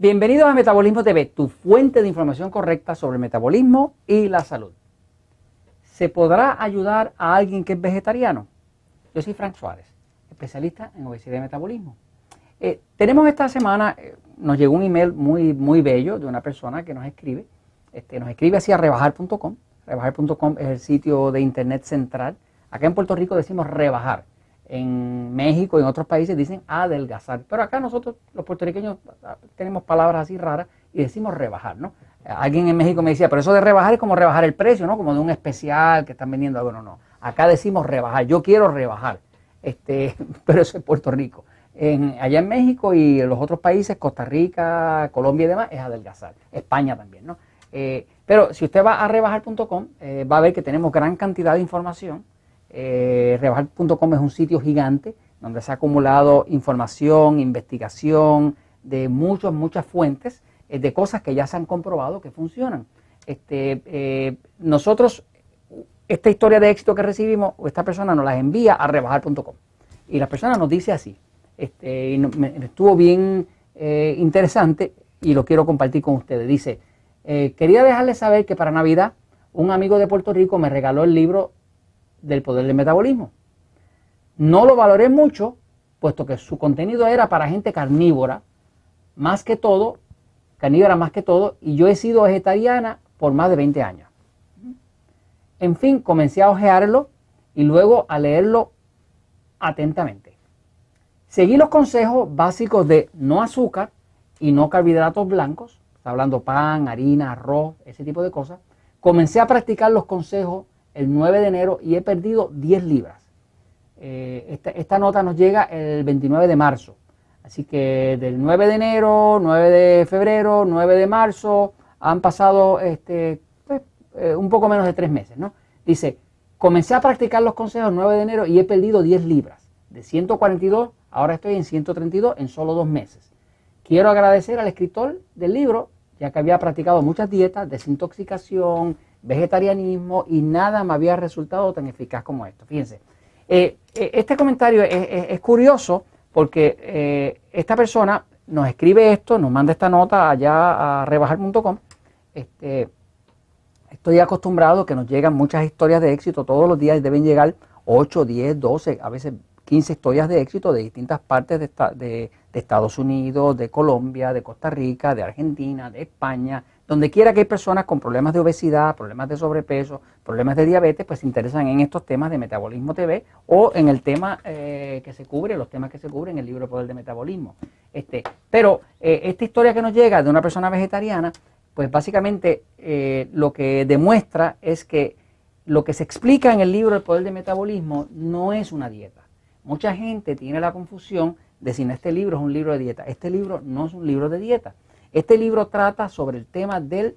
Bienvenidos a Metabolismo TV, tu fuente de información correcta sobre el metabolismo y la salud. ¿Se podrá ayudar a alguien que es vegetariano? Yo soy Frank Suárez, especialista en obesidad y metabolismo. Eh, tenemos esta semana, eh, nos llegó un email muy, muy bello de una persona que nos escribe, este, nos escribe hacia rebajar.com. Rebajar.com es el sitio de internet central. Acá en Puerto Rico decimos rebajar en México y en otros países dicen adelgazar. Pero acá nosotros, los puertorriqueños, tenemos palabras así raras y decimos rebajar, ¿no? Alguien en México me decía, pero eso de rebajar es como rebajar el precio, ¿no? Como de un especial que están vendiendo algo. No, no. Acá decimos rebajar. Yo quiero rebajar. Este, pero eso es Puerto Rico. En, allá en México y en los otros países, Costa Rica, Colombia y demás, es adelgazar. España también, ¿no? Eh, pero si usted va a rebajar.com, eh, va a ver que tenemos gran cantidad de información eh, rebajar.com es un sitio gigante donde se ha acumulado información, investigación de muchas, muchas fuentes eh, de cosas que ya se han comprobado que funcionan. Este, eh, nosotros, esta historia de éxito que recibimos, esta persona nos las envía a rebajar.com. Y la persona nos dice así, este, estuvo bien interesante y lo quiero compartir con ustedes. Dice, quería dejarles saber que para Navidad un amigo de Puerto Rico me regaló el libro del poder del metabolismo. No lo valoré mucho, puesto que su contenido era para gente carnívora, más que todo, carnívora más que todo, y yo he sido vegetariana por más de 20 años. En fin, comencé a ojearlo y luego a leerlo atentamente. Seguí los consejos básicos de no azúcar y no carbohidratos blancos, está hablando pan, harina, arroz, ese tipo de cosas. Comencé a practicar los consejos el 9 de enero y he perdido 10 libras. Eh, esta, nota nos llega el 29 de marzo. Así que del 9 de enero, 9 de febrero, 9 de marzo, han pasado este, pues, eh, un poco menos de tres meses. ¿no? Dice, comencé a practicar los consejos el 9 de enero y he perdido 10 libras. De 142, ahora estoy en 132 en solo dos meses. Quiero agradecer al escritor del libro, ya que había practicado muchas dietas, desintoxicación, vegetarianismo y nada me había resultado tan eficaz como esto. Fíjense, eh, eh, este comentario es, curioso porque eh, esta persona nos escribe esto, nos manda esta nota allá a rebajar.com. Este, estoy acostumbrado que nos llegan muchas historias de éxito, todos los días deben llegar 8, 10, 12, a veces 15 historias de éxito de distintas partes de, de Estados Unidos, de Colombia, de Costa Rica, de Argentina, de España, donde quiera que hay personas con problemas de obesidad, problemas de sobrepeso, problemas de diabetes, pues se interesan en estos temas de Metabolismo TV o en el tema eh, que se cubre, los temas que se cubren en el libro Poder de Metabolismo. Este, pero eh, esta historia que nos llega de una persona vegetariana, pues básicamente eh, lo que demuestra es que lo que se explica en el libro El Poder de Metabolismo no es una dieta. Mucha gente tiene la confusión de si este libro es un libro de dieta. Este libro no es un libro de dieta. Este libro trata sobre el tema del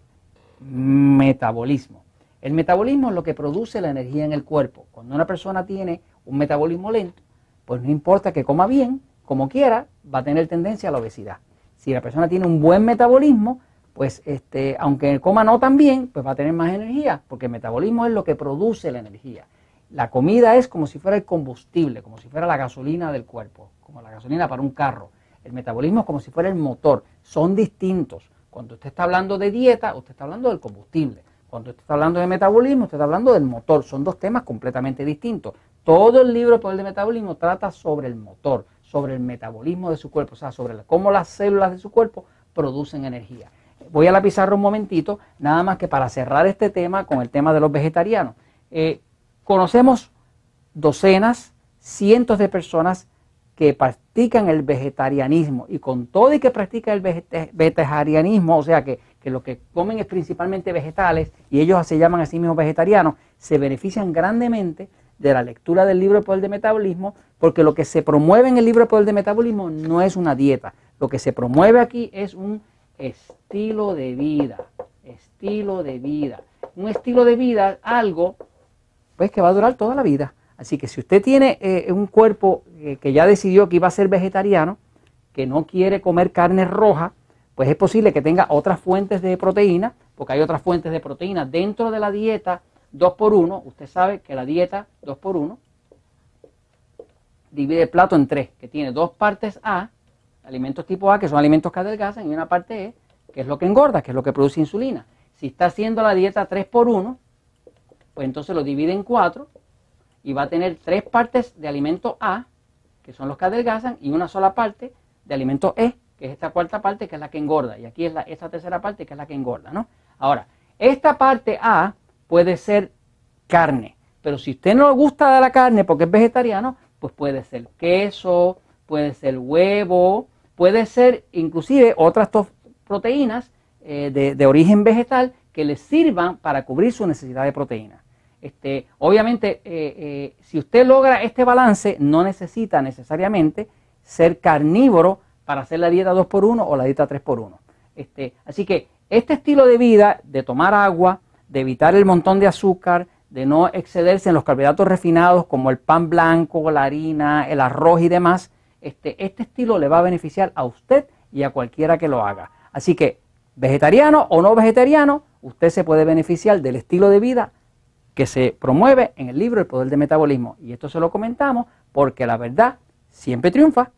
metabolismo. El metabolismo es lo que produce la energía en el cuerpo. Cuando una persona tiene un metabolismo lento, pues no importa que coma bien, como quiera, va a tener tendencia a la obesidad. Si la persona tiene un buen metabolismo, pues este, aunque coma no tan bien, pues va a tener más energía, porque el metabolismo es lo que produce la energía. La comida es como si fuera el combustible, como si fuera la gasolina del cuerpo, como la gasolina para un carro. El metabolismo es como si fuera el motor, son distintos. Cuando usted está hablando de dieta, usted está hablando del combustible. Cuando usted está hablando de metabolismo, usted está hablando del motor. Son dos temas completamente distintos. Todo el libro Poder de Metabolismo trata sobre el motor, sobre el metabolismo de su cuerpo, o sea, sobre cómo las células de su cuerpo producen energía. Voy a la pizarra un momentito, nada más que para cerrar este tema con el tema de los vegetarianos. Eh, conocemos docenas, cientos de personas que practican el vegetarianismo y con todo y que practican el vegetarianismo, o sea que, lo que comen es principalmente vegetales y ellos se llaman a sí mismos vegetarianos, se benefician grandemente de la lectura del libro de poder de metabolismo, porque lo que se promueve en el libro de poder de metabolismo no es una dieta, lo que se promueve aquí es un estilo de vida, estilo de vida, un estilo de vida, algo pues que va a durar toda la vida. Así que si usted tiene eh, un cuerpo eh, que ya decidió que iba a ser vegetariano, que no quiere comer carne roja, pues es posible que tenga otras fuentes de proteína, porque hay otras fuentes de proteína dentro de la dieta 2x1. Usted sabe que la dieta 2x1 divide el plato en tres, que tiene dos partes A alimentos tipo A, que son alimentos que adelgazan, y una parte E, que es lo que engorda, que es lo que produce insulina. Si está haciendo la dieta 3 por 1, pues entonces lo divide en 4 y va a tener tres partes de alimento A, que son los que adelgazan, y una sola parte de alimento E, que es esta cuarta parte, que es la que engorda. Y aquí es la, esta tercera parte, que es la que engorda, ¿no? Ahora, esta parte A puede ser carne, pero si usted no le gusta la carne porque es vegetariano, pues puede ser queso, puede ser huevo, puede ser inclusive otras proteínas eh, de, origen vegetal que le sirvan para cubrir su necesidad de proteína. Este, obviamente, eh, eh, si usted logra este balance, no necesita necesariamente ser carnívoro para hacer la dieta 2x1 o la dieta 3x1. Este, así que este estilo de vida, de tomar agua, de evitar el montón de azúcar, de no excederse en los carbohidratos refinados como el pan blanco, la harina, el arroz y demás, este, este estilo le va a beneficiar a usted y a cualquiera que lo haga. Así que, vegetariano o no vegetariano, usted se puede beneficiar del estilo de vida que se promueve en el libro El Poder del Metabolismo. Y esto se lo comentamos porque la verdad siempre triunfa.